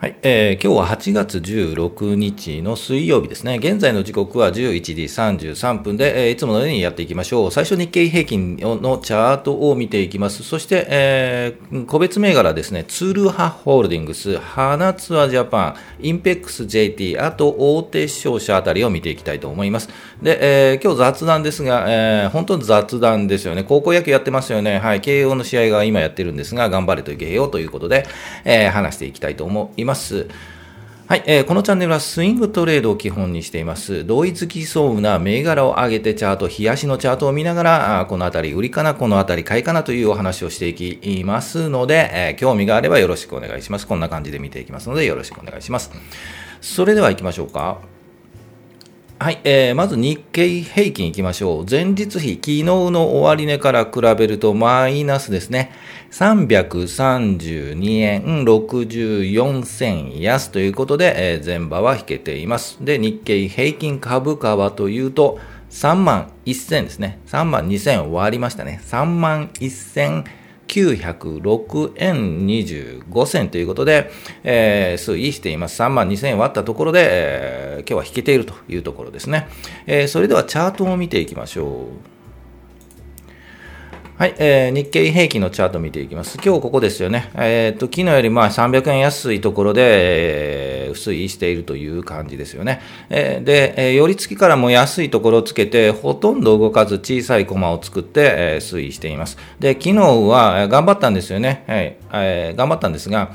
はい、えー、今日は8月16日の水曜日ですね。現在の時刻は11時33分で、えー、いつものようにやっていきましょう。最初日経平均のチャートを見ていきます。そして、えー、個別銘柄ですね。ツールハホールディングス、花ツアジャパン、インペックス JT、あと大手商社あたりを見ていきたいと思います。で、えー、今日雑談ですが、えー、本当に雑談ですよね。高校野球やってますよね。はい、慶応の試合が今やってるんですが、頑張れという慶応ということで、えー、話していきたいと思います。ます。はい、えー、このチャンネルはスイングトレードを基本にしています。同一基礎な銘柄を上げてチャート、冷やしのチャートを見ながら、このあたり売りかな、このあたり買いかなというお話をしていきますので、えー、興味があればよろしくお願いします。こんな感じで見ていきますので、よろしくお願いします。それでは行きましょうか。はい、えー、まず日経平均いきましょう。前日比、昨日の終値から比べるとマイナスですね。332円64銭安ということで、えー、前場は引けています。で、日経平均株価はというと、3万1000ですね。3万2000割りましたね。3万1000 906円25銭ということで、えー、推移しています。3万2000円割ったところで、えー、今日は引けているというところですね。えー、それではチャートを見ていきましょう。はい、えー、日経平均のチャート見ていきます。今日ここですよね。えっ、と、昨日よりまあ300円安いところで、えー、推移しているという感じですよね。えー、で、えー、寄り付きからも安いところをつけて、ほとんど動かず小さいコマを作って、えー、推移しています。で、昨日は頑張ったんですよね。はい、えー、頑張ったんですが、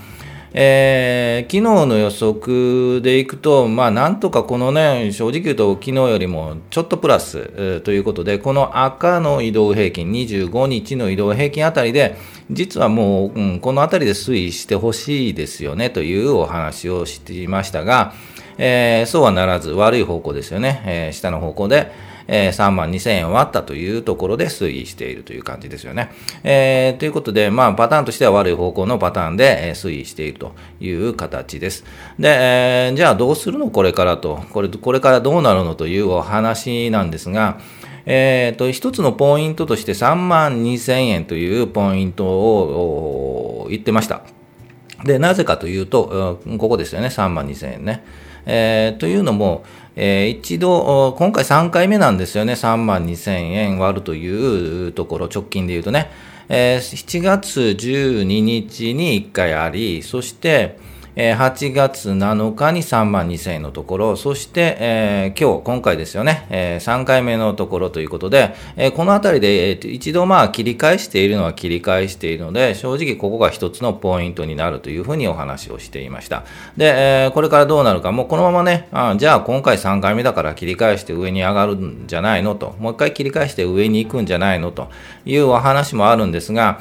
えー、昨日の予測でいくと、まあ、なんとかこのね、正直言うと昨日よりもちょっとプラス、えー、ということで、この赤の移動平均、25日の移動平均あたりで、実はもう、うん、このあたりで推移してほしいですよねというお話をしていましたが、えー、そうはならず悪い方向ですよね、えー、下の方向で、え、3万2000円割ったというところで推移しているという感じですよね。えー、ということで、まあ、パターンとしては悪い方向のパターンで、推移しているという形です。で、えー、じゃあどうするのこれからと、これ、これからどうなるのというお話なんですが、えっ、ー、と、一つのポイントとして3万2000円というポイントを言ってました。で、なぜかというと、ここですよね、3万2000円ね。えー、というのも、えー、一度、今回3回目なんですよね、3万2000円割るというところ、直近で言うとね、えー、7月12日に1回あり、そして、え8月7日に3万2000円のところ、そして、えー、今日、今回ですよね、えー、3回目のところということで、えー、このあたりで、えー、一度まあ切り返しているのは切り返しているので、正直ここが一つのポイントになるというふうにお話をしていました。で、えー、これからどうなるか、もうこのままね、あじゃあ今回3回目だから切り返して上に上がるんじゃないのと、もう一回切り返して上に行くんじゃないのというお話もあるんですが、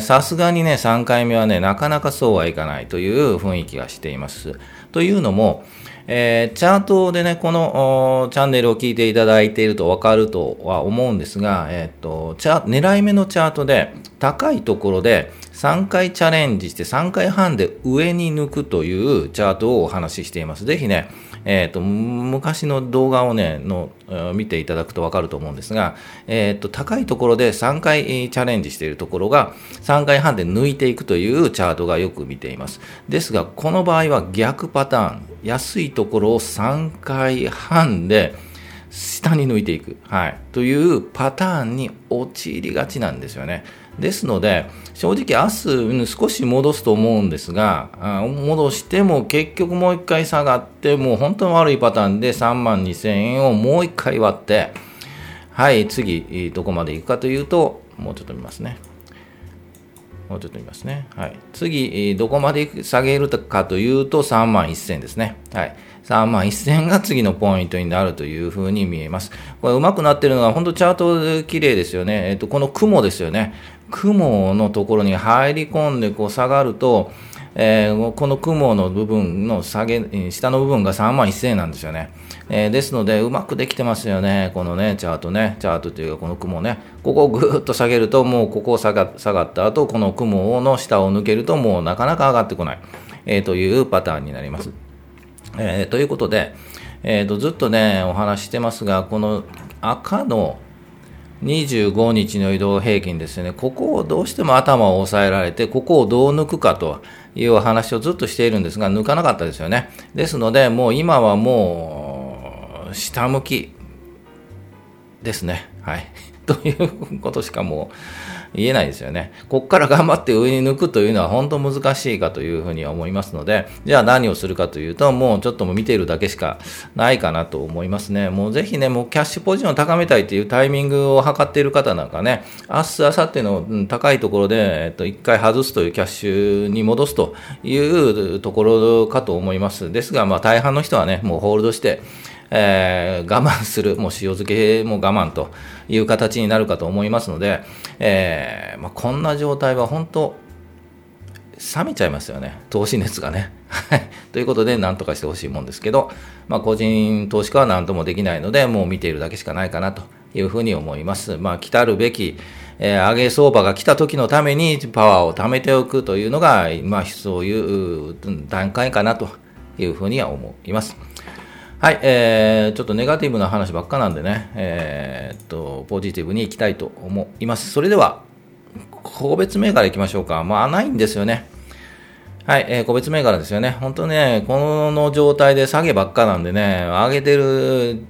さすがにね、3回目はね、なかなかそうはいかないという雰囲気雰囲気がしています。というのも、えー、チャートでね、このチャンネルを聞いていただいているとわかるとは思うんですが、えっ、ー、と、チャ狙い目のチャートで高いところで3回チャレンジして3回半で上に抜くというチャートをお話ししています。ぜひね、え、ー、と、昔の動画をね、の、見ていただくとわかると思うんですが、えっ、ー、と、高いところで3回チャレンジしているところが、3回半で抜いていくというチャートがよく見ています。ですが、この場合は逆パターン、安いところを3回半で、下に抜いていく、はい、というパターンに陥りがちなんですよね。ですので、正直明日少し戻すと思うんですが、戻しても結局もう一回下がって、もう本当に悪いパターンで3万2000円をもう一回割って、はい、次、どこまで行くかというと、もうちょっと見ますね。もうちょっと見ますね。はい。次、どこまで下げるかというと3万1000ですね。はい。3万1000が次のポイントになるというふうに見えます。これ上手くなってるのが本当チャート綺麗ですよね。えっと、この雲ですよね。雲のところに入り込んでこう下がると、えー、この雲の部分の下げ、下の部分が3万1000円なんですよね。えー、ですので、うまくできてますよね。このね、チャートね。チャートというか、この雲ね。ここをぐーっと下げると、もうここを下が下がった後、この雲の下を抜けると、もうなかなか上がってこない。えー、というパターンになります。えー、ということで、えーと、ずっとね、お話してますが、この赤の25日の移動平均ですね、ここをどうしても頭を押さえられて、ここをどう抜くかという話をずっとしているんですが、抜かなかったですよね。ですので、もう今はもう、下向きですね。はい。ということしかもう、言えないですよね。ここから頑張って上に抜くというのは本当難しいかというふうには思いますので、じゃあ何をするかというと、もうちょっとも見ているだけしかないかなと思いますね。もうぜひね、もうキャッシュポジションを高めたいというタイミングを測っている方なんかね、明日、明後日の高いところで、えっと、一回外すというキャッシュに戻すというところかと思います。ですが、まあ大半の人はね、もうホールドして、えー、我慢する、もう塩漬けも我慢という形になるかと思いますので、えーまあ、こんな状態は本当、冷めちゃいますよね、投資熱がね。ということで、なんとかしてほしいもんですけど、まあ、個人投資家は何ともできないので、もう見ているだけしかないかなというふうに思います。まあ、来たるべき、えー、上げ相場が来た時のためにパワーを貯めておくというのが、まあ、そういう段階かなというふうには思います。はい、えー、ちょっとネガティブな話ばっかなんでね、えー、っと、ポジティブにいきたいと思います。それでは、個別銘柄いきましょうか。まあ、ないんですよね。はい、えー、個別銘柄ですよね。本当ね、この状態で下げばっかなんでね、上げてる、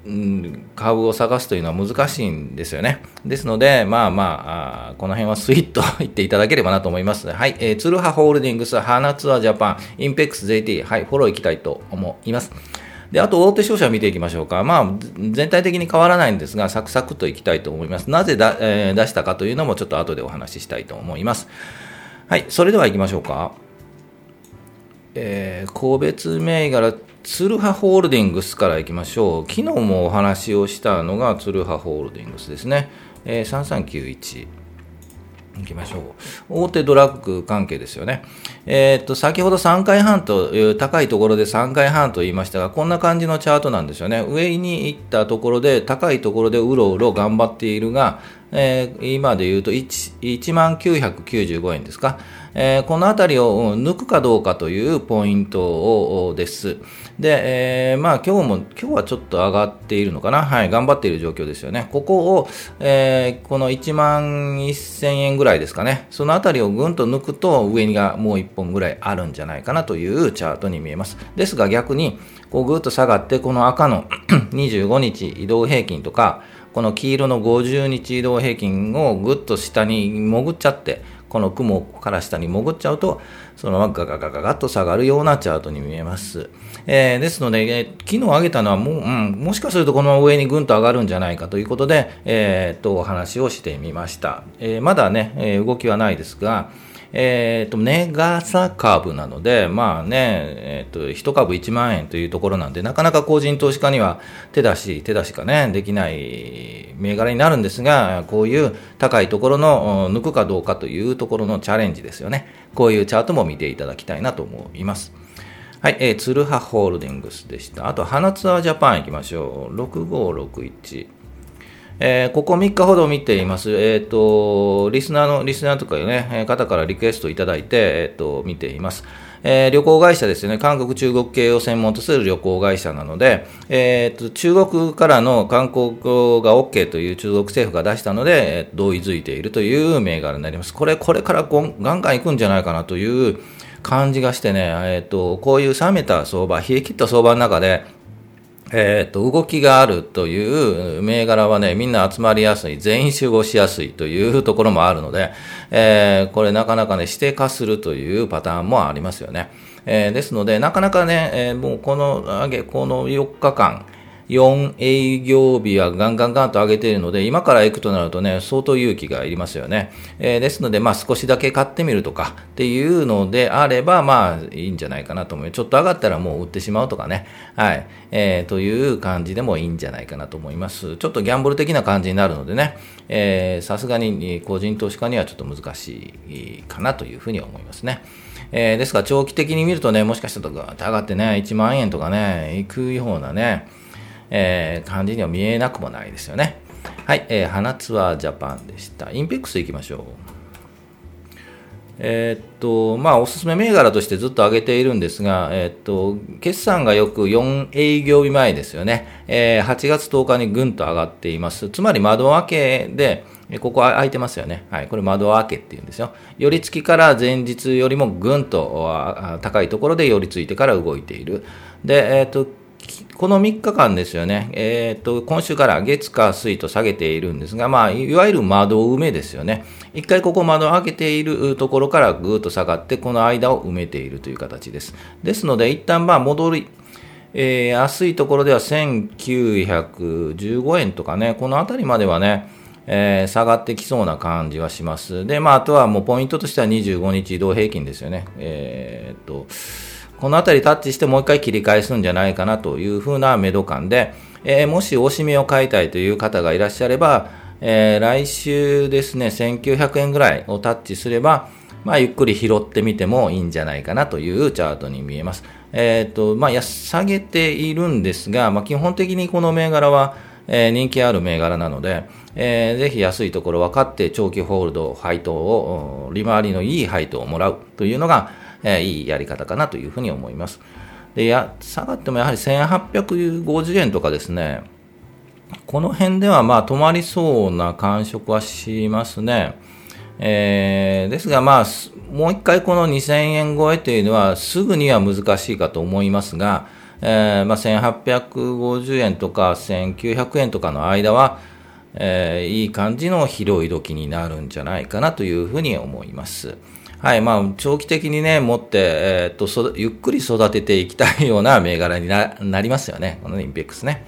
株を探すというのは難しいんですよね。ですので、まあまあ、あこの辺はスイッと言っていただければなと思います。はい、えー、ツルハホールディングス、ハナツアージャパン、インペックス JT、はい、フォローいきたいと思います。で、あと大手商社見ていきましょうか。まあ、全体的に変わらないんですが、サクサクといきたいと思います。なぜだ、えー、出したかというのもちょっと後でお話ししたいと思います。はい、それでは行きましょうか。えー、個別銘柄、ツルハホールディングスから行きましょう。昨日もお話をしたのがツルハホールディングスですね。えー、3391。行きましょう。大手ドラッグ関係ですよね。えー、っと、先ほど3回半という高いところで3回半と言いましたが、こんな感じのチャートなんですよね。上に行ったところで、高いところでうろうろ頑張っているが、えー、今で言うと1万995円ですか。えー、このあたりを抜くかどうかというポイントです。で、えー、まあ今日も、今日はちょっと上がっているのかな？はい、頑張っている状況ですよね。ここを、えー、この1万1000円ぐらいですかね。そのあたりをぐんと抜くと上がもう1本ぐらいあるんじゃないかなというチャートに見えます。ですが逆に、こうぐっと下がって、この赤の 25日移動平均とか、この黄色の50日移動平均をぐっと下に潜っちゃって、この雲から下に潜っちゃうと、そのままガガガガガッと下がるようなチャートに見えます。えー、ですので、えー、昨日上げたのはもう、うん、もしかするとこの上にぐんと上がるんじゃないかということで、えー、っと、お話をしてみました。えー、まだね、えー、動きはないですが、えっ、ー、と、値傘株なので、まあね、えっ、ー、と、1株1万円というところなんで、なかなか個人投資家には手出し、手出しかね、できない銘柄になるんですが、こういう高いところの抜くかどうかというところのチャレンジですよね。こういうチャートも見ていただきたいなと思います。はい、えー、ツルハホールディングスでした。あと、花ツアージャパン行きましょう。6561。えー、ここ3日ほど見ています。えっ、ー、と、リスナーの、リスナーとかね、方からリクエストいただいて、えっ、ー、と、見ています。えー、旅行会社ですよね。韓国、中国系を専門とする旅行会社なので、えー、と中国からの観光が OK という中国政府が出したので、えー、同意づいているという銘柄になります。これ、これからガンガン行くんじゃないかなという感じがしてね、えっ、と、こういう冷めた相場、冷え切った相場の中で、えっ、ー、と、動きがあるという銘柄はね、みんな集まりやすい、全員集合しやすいというところもあるので、えー、これなかなかね、指定化するというパターンもありますよね。えー、ですので、なかなかね、えー、もうこの上げ、この4日間、4営業日はガンガンガンと上げているので、今から行くとなるとね、相当勇気がいりますよね。えー、ですので、まあ少しだけ買ってみるとかっていうのであれば、まあいいんじゃないかなと思う。ちょっと上がったらもう売ってしまうとかね。はい。えー、という感じでもいいんじゃないかなと思います。ちょっとギャンブル的な感じになるのでね、えさすがに個人投資家にはちょっと難しいかなというふうに思いますね。えー、ですから長期的に見るとね、もしかしたらガーッと上がってね、1万円とかね、いくようなね、えー、感じには見えなくもないですよね。はい、えー、花ツアージャパンでした。インペックス行きましょう。えー、っと、まあ、おすすめ銘柄としてずっと上げているんですが、えー、っと、決算がよく4営業日前ですよね。えー、8月10日にぐんと上がっています。つまり窓開けで、ここ開いてますよね。はい。これ窓開けって言うんですよ。寄り付きから前日よりもぐんと高いところで寄り付いてから動いている。で、えっと、この3日間ですよね、えーと、今週から月、火、水と下げているんですが、まあ、いわゆる窓埋めですよね、一回ここ窓を開けているところからぐーっと下がって、この間を埋めているという形です。ですので、一旦まあ戻り、えー、安いところでは1915円とかね、この辺りまではね、えー、下がってきそうな感じはします。で、まあ、あとはもうポイントとしては25日移動平均ですよね。えー、っと、この辺りタッチしてもう一回切り返すんじゃないかなというふうな目処感で、えー、もしおしめを買いたいという方がいらっしゃれば、えー、来週ですね、1900円ぐらいをタッチすれば、まあ、ゆっくり拾ってみてもいいんじゃないかなというチャートに見えます。えっ、ー、と、まあ、下げているんですが、まあ、基本的にこの銘柄は、えー、人気ある銘柄なので、えー、ぜひ安いところ分かって長期ホールド、配当を、利回りのいい配当をもらうというのが、えー、いいやり方かなというふうに思います。でや下がってもやはり1850円とかですね、この辺ではまあ止まりそうな感触はしますね。えー、ですが、まあ、もう一回この2000円超えというのはすぐには難しいかと思いますが、えーまあ、1850円とか1900円とかの間は、えー、いい感じの広い時になるんじゃないかなというふうに思います。はい、まあ、長期的にね、持って、えー、っと、ゆっくり育てていきたいような銘柄にななりますよね。このインペックスね。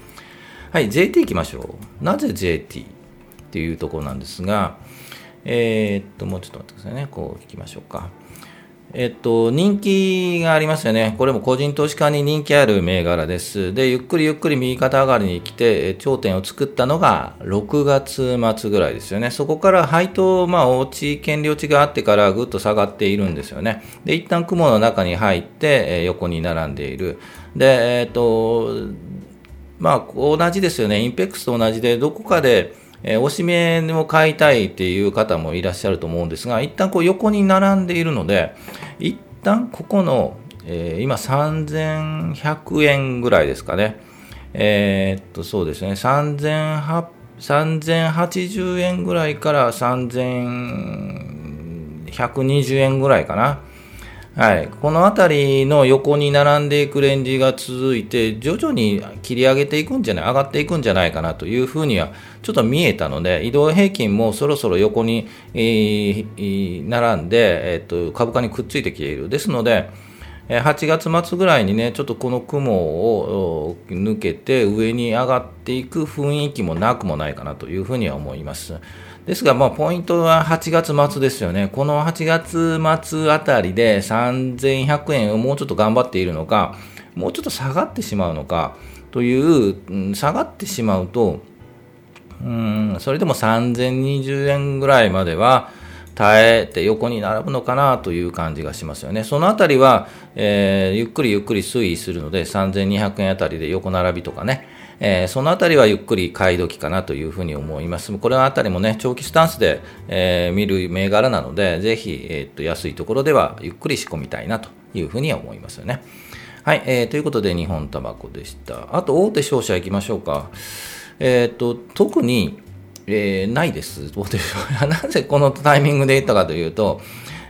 はい、JT いきましょう。なぜ JT っていうところなんですが、えー、っと、もうちょっと待ってくださいね。こういきましょうか。えっと、人気がありますよね。これも個人投資家に人気ある銘柄です。で、ゆっくりゆっくり右肩上がりに来て、頂点を作ったのが6月末ぐらいですよね。そこから配当、まあ、落ち、権利落ちがあってからぐっと下がっているんですよね。で、一旦雲の中に入って、横に並んでいる。で、えっと、まあ、同じですよね。インペックスと同じで、どこかで、えー、おしめを買いたいっていう方もいらっしゃると思うんですが、一旦こう横に並んでいるので、一旦ここの、えー、今3100円ぐらいですかね。えー、っと、そうですね、3080円ぐらいから3120円ぐらいかな。はい、この辺りの横に並んでいくレンジが続いて、徐々に切り上げていくんじゃない、上がっていくんじゃないかなというふうにはちょっと見えたので、移動平均もそろそろ横に、えー、並んで、えー、っと、株価にくっついてきている。ですので、8月末ぐらいにね、ちょっとこの雲を抜けて上に上がっていく雰囲気もなくもないかなというふうには思います。ですが、まあ、ポイントは8月末ですよね。この8月末あたりで3100円をもうちょっと頑張っているのか、もうちょっと下がってしまうのかという、下がってしまうと、うん、それでも3020円ぐらいまでは、耐えて横に並ぶのかなという感じがしますよね。そのあたりは、えー、ゆっくりゆっくり推移するので、3200円あたりで横並びとかね、えー、そのあたりはゆっくり買い時かなというふうに思います。これあたりもね、長期スタンスで、えー、見る銘柄なので、ぜひ、えー、っと、安いところではゆっくり仕込みたいなというふうには思いますよね。はい、えー、ということで日本タバコでした。あと大手商社行きましょうか。え、っと、特に、えー、ないです。大手商社。なぜこのタイミングで言ったかというと、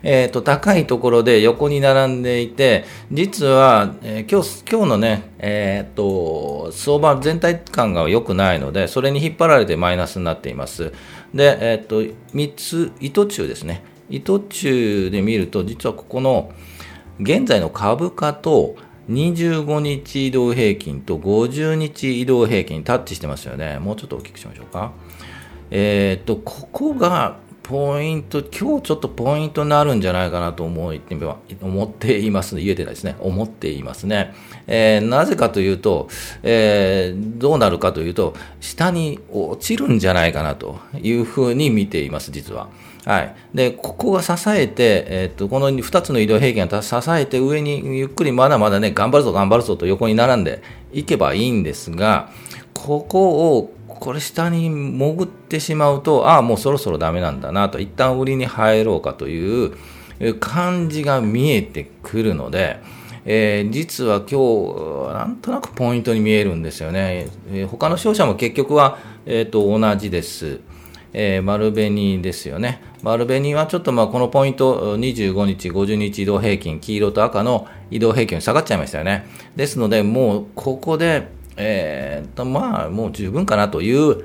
えっ、ー、と、高いところで横に並んでいて、実は、えー、今日、今日のね、えっ、ー、と、相場全体感が良くないので、それに引っ張られてマイナスになっています。で、えっ、と、3つ、糸中ですね。糸中で見ると、実はここの、現在の株価と、25日移動平均と50日移動平均タッチしてますよね。もうちょっと大きくしましょうか。えっ、と、ここがポイント、今日ちょっとポイントになるんじゃないかなと思って思っていますね。言えてないですね。思っていますね。えー、なぜかというと、えー、どうなるかというと、下に落ちるんじゃないかなというふうに見ています、実は。はい。で、ここが支えて、えー、っと、この2つの移動平均が支えて上にゆっくりまだまだね、頑張るぞ頑張るぞと横に並んでいけばいいんですが、ここをこれ下に潜ってしまうと、ああ、もうそろそろダメなんだなと、一旦売りに入ろうかという、感じが見えてくるので、えー、実は今日、なんとなくポイントに見えるんですよね。えー、他の商社も結局は、えーと、同じです。えー、丸紅ですよね。丸紅はちょっとまあこのポイント、25日、50日移動平均、黄色と赤の移動平均下がっちゃいましたよね。ですので、もうここで、えー、とまあもう十分かなという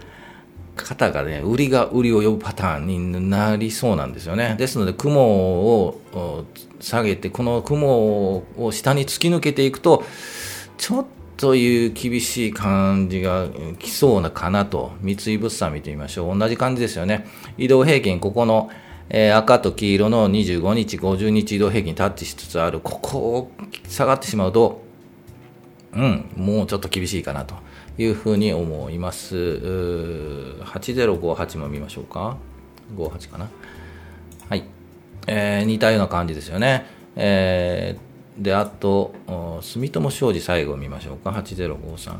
方がね、売りが売りを呼ぶパターンになりそうなんですよね。ですので、雲を下げて、この雲を下に突き抜けていくと、ちょっという厳しい感じが来そうなかなと、三井物産見てみましょう。同じ感じですよね。移動平均、ここの、えー、赤と黄色の25日、50日移動平均タッチしつつある、ここを下がってしまうと、うん、もうちょっと厳しいかなと。いうふうに思います。8058も見ましょうか。58かな。はい。えー、似たような感じですよね。えー、で、あと、住友商事最後見ましょうか。8053。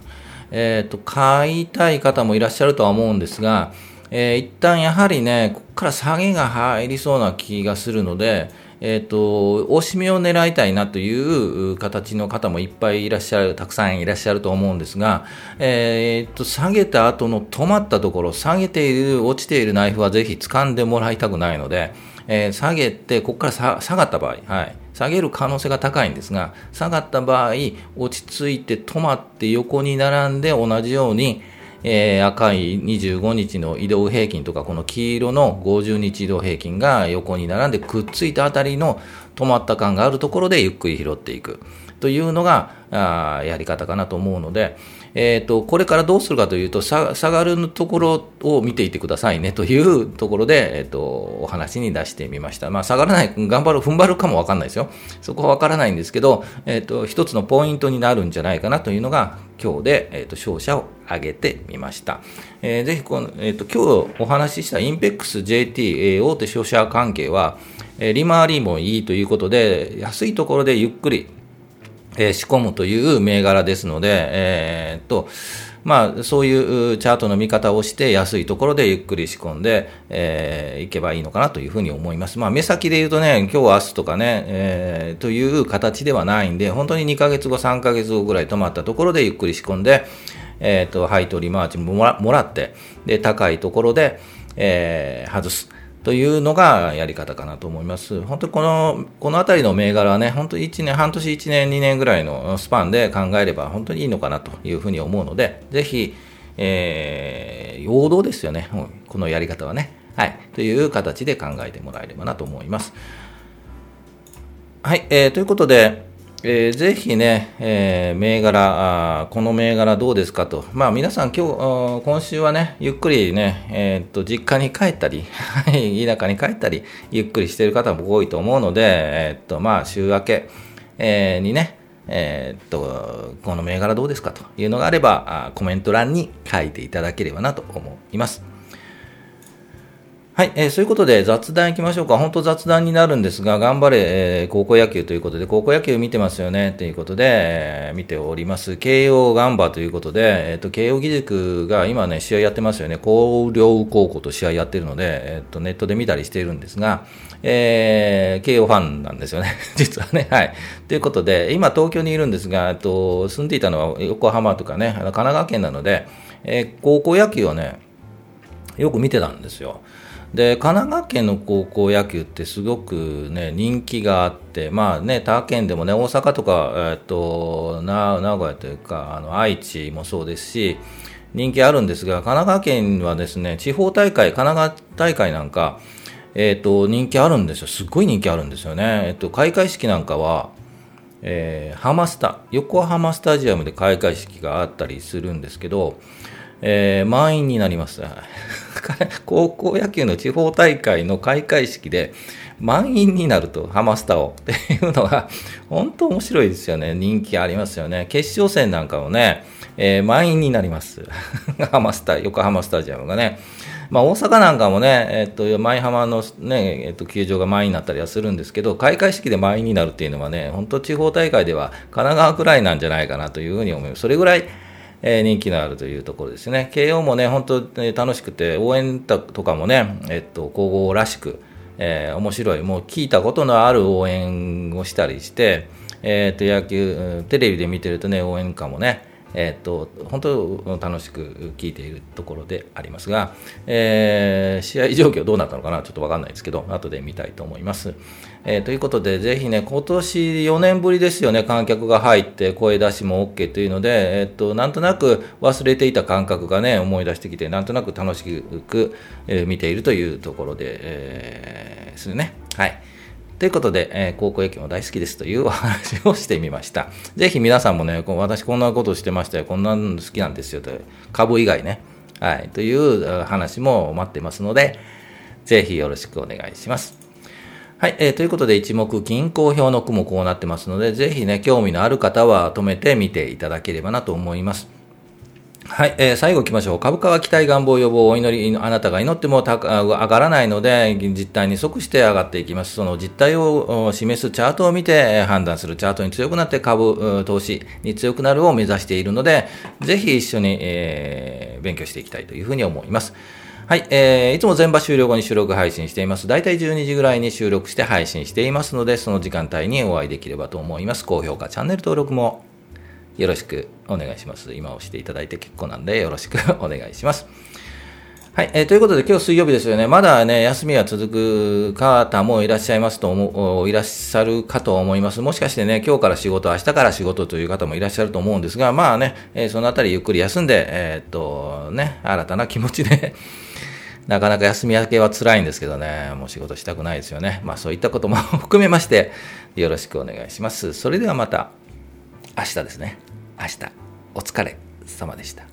えっ、ー、と、買いたい方もいらっしゃるとは思うんですが、えー、一旦やはりね、ここから下げが入りそうな気がするので、えっ、ー、と、大しめを狙いたいなという形の方もいっぱいいらっしゃる、たくさんいらっしゃると思うんですが、えっ、ー、と、下げた後の止まったところ、下げている、落ちているナイフはぜひ掴んでもらいたくないので、えー、下げて、ここから下がった場合、はい。下げる可能性が高いんですが、下がった場合、落ち着いて止まって横に並んで同じように、えー、赤い25日の移動平均とか、この黄色の50日移動平均が横に並んでくっついたあたりの止まった感があるところでゆっくり拾っていくというのが、あやり方かなと思うので、えっ、ー、と、これからどうするかというと、下がるところを見ていてくださいねというところで、えっ、ー、と、お話に出してみました。まあ、下がらない、頑張る、踏ん張るかもわかんないですよ。そこはわからないんですけど、えっ、ー、と、一つのポイントになるんじゃないかなというのが、今日で、えっ、と、勝者を挙げてみました。えー、ぜひこの、えっ、と、今日お話ししたインペックス JT、えー、大手商社関係は、え、利回りもいいということで、安いところでゆっくり、えー、仕込むという銘柄ですので、えー、っと、まあ、そういうチャートの見方をして、安いところでゆっくり仕込んで、えー、いけばいいのかなというふうに思います。まあ、目先で言うとね、今日、明日とかね、えー、という形ではないんで、本当に2ヶ月後、3ヶ月後ぐらい止まったところでゆっくり仕込んで、えっ、と、配当利回りもらもらって、で、高いところで、えー、外す。というのがやり方かなと思います。本当この、このあたりの銘柄はね、本当1年、半年1年、2年ぐらいのスパンで考えれば本当にいいのかなというふうに思うので、ぜひ、えー、王道ですよね。このやり方はね。はい。という形で考えてもらえればなと思います。はい。えー、ということで、えー、ぜひね、えー、銘柄あ、この銘柄どうですかと。まあ皆さん今日、今週はね、ゆっくりね、えー、っと、実家に帰ったり、田舎に帰ったり、ゆっくりしてる方も多いと思うので、えー、っと、まあ週明け、えー、にね、え、っと、この銘柄どうですかというのがあればあ、コメント欄に書いていただければなと思います。はい、えー、そういうことで雑談いきましょうか。本当雑談になるんですが、頑張れ、えー、高校野球ということで、高校野球見てますよね、ということで、えー、見ております。慶応ガンバということで、えっ、ー、と、慶応義塾が今ね、試合やってますよね。広陵高校と試合やってるので、えっ、と、ネットで見たりしているんですが、えー、慶応ファンなんですよね。実はね。はい。ということで、今東京にいるんですが、えっと、住んでいたのは横浜とかね、神奈川県なので、えー、高校野球をね、よく見てたんですよ。で神奈川県の高校野球ってすごく、ね、人気があって、まあね、他県でもね、大阪とか、えー、っと名古屋というか、あの愛知もそうですし、人気あるんですが、神奈川県はですね、地方大会、神奈川大会なんか、えっ、と、人気あるんですよ。すっごい人気あるんですよね。えっ、と、開会式なんかは、えー、ハマスタ、横浜スタジアムで開会式があったりするんですけど、えー、満員になります。高校野球の地方大会の開会式で満員になると、ハマスタを っていうのが、本当面白いですよね。人気ありますよね。決勝戦なんかもね、えー、満員になります。ハマスタ、横浜スタジアムがね。まあ、大阪なんかもね、えっと、舞浜のね、えっと、球場が満員になったりはするんですけど、開会式で満員になるっていうのはね、本当地方大会では神奈川くらいなんじゃないかなというふうに思います。それぐらい、えー、人気のあるというところですね。慶応もね、本当、に楽しくて、応援とかもね、えっと、皇后らしく、えー、面白い、もう聞いたことのある応援をしたりして、えー、と野球、テレビで見てるとね、応援歌もね、えーと、本当楽しく聞いているところでありますが、えー、試合状況どうなったのかなちょっと分かんないですけど後で見たいと思います。えー、ということでぜひね今年4年ぶりですよね観客が入って声出しも OK というので、えーと、なんとなく忘れていた感覚がね思い出してきてなんとなく楽しく、え、見ているというところで、えー、ですね。はいということで、えー、高校野球も大好きですというお話をしてみました。ぜひ皆さんもね、私こんなことしてましたよ、こんなの好きなんですよと、株以外ね、はい、という話も待ってますので、ぜひよろしくお願いします。はい、えー、ということで、一目均衡表の句もこうなってますので、ぜひね、興味のある方は止めてみていただければなと思います。はい、えー、最後行きましょう。株価は期待願望予防お祈り、あなたが祈っても上がらないので、実態に即して上がっていきます。その実態を示すチャートを見て判断するチャートに強くなって株、投資に強くなるを目指しているので、ぜひ一緒に、えー、勉強していきたいというふうに思います。はい、えー、いつも全場終了後に収録配信しています。だいたい12時ぐらいに収録して配信していますので、その時間帯にお会いできればと思います。高評価、チャンネル登録もよろしくお願いします。今押していただいて結構なんでよろしくお願いします。はい、えー、ということで今日水曜日ですよね。まだね、休みは続く方もいらっしゃいますと思う、いらっしゃるかと思います。もしかしてね、今日から仕事、明日から仕事という方もいらっしゃると思うんですが、まあね、えー、そのあたりゆっくり休んで、えー、っと、ね、新たな気持ちで なかなか休み明けは辛いんですけどね、もう仕事したくないですよね。まあそういったことも 含めまして、よろしくお願いします。それではまた。明日ですね。明日。お疲れ様でした。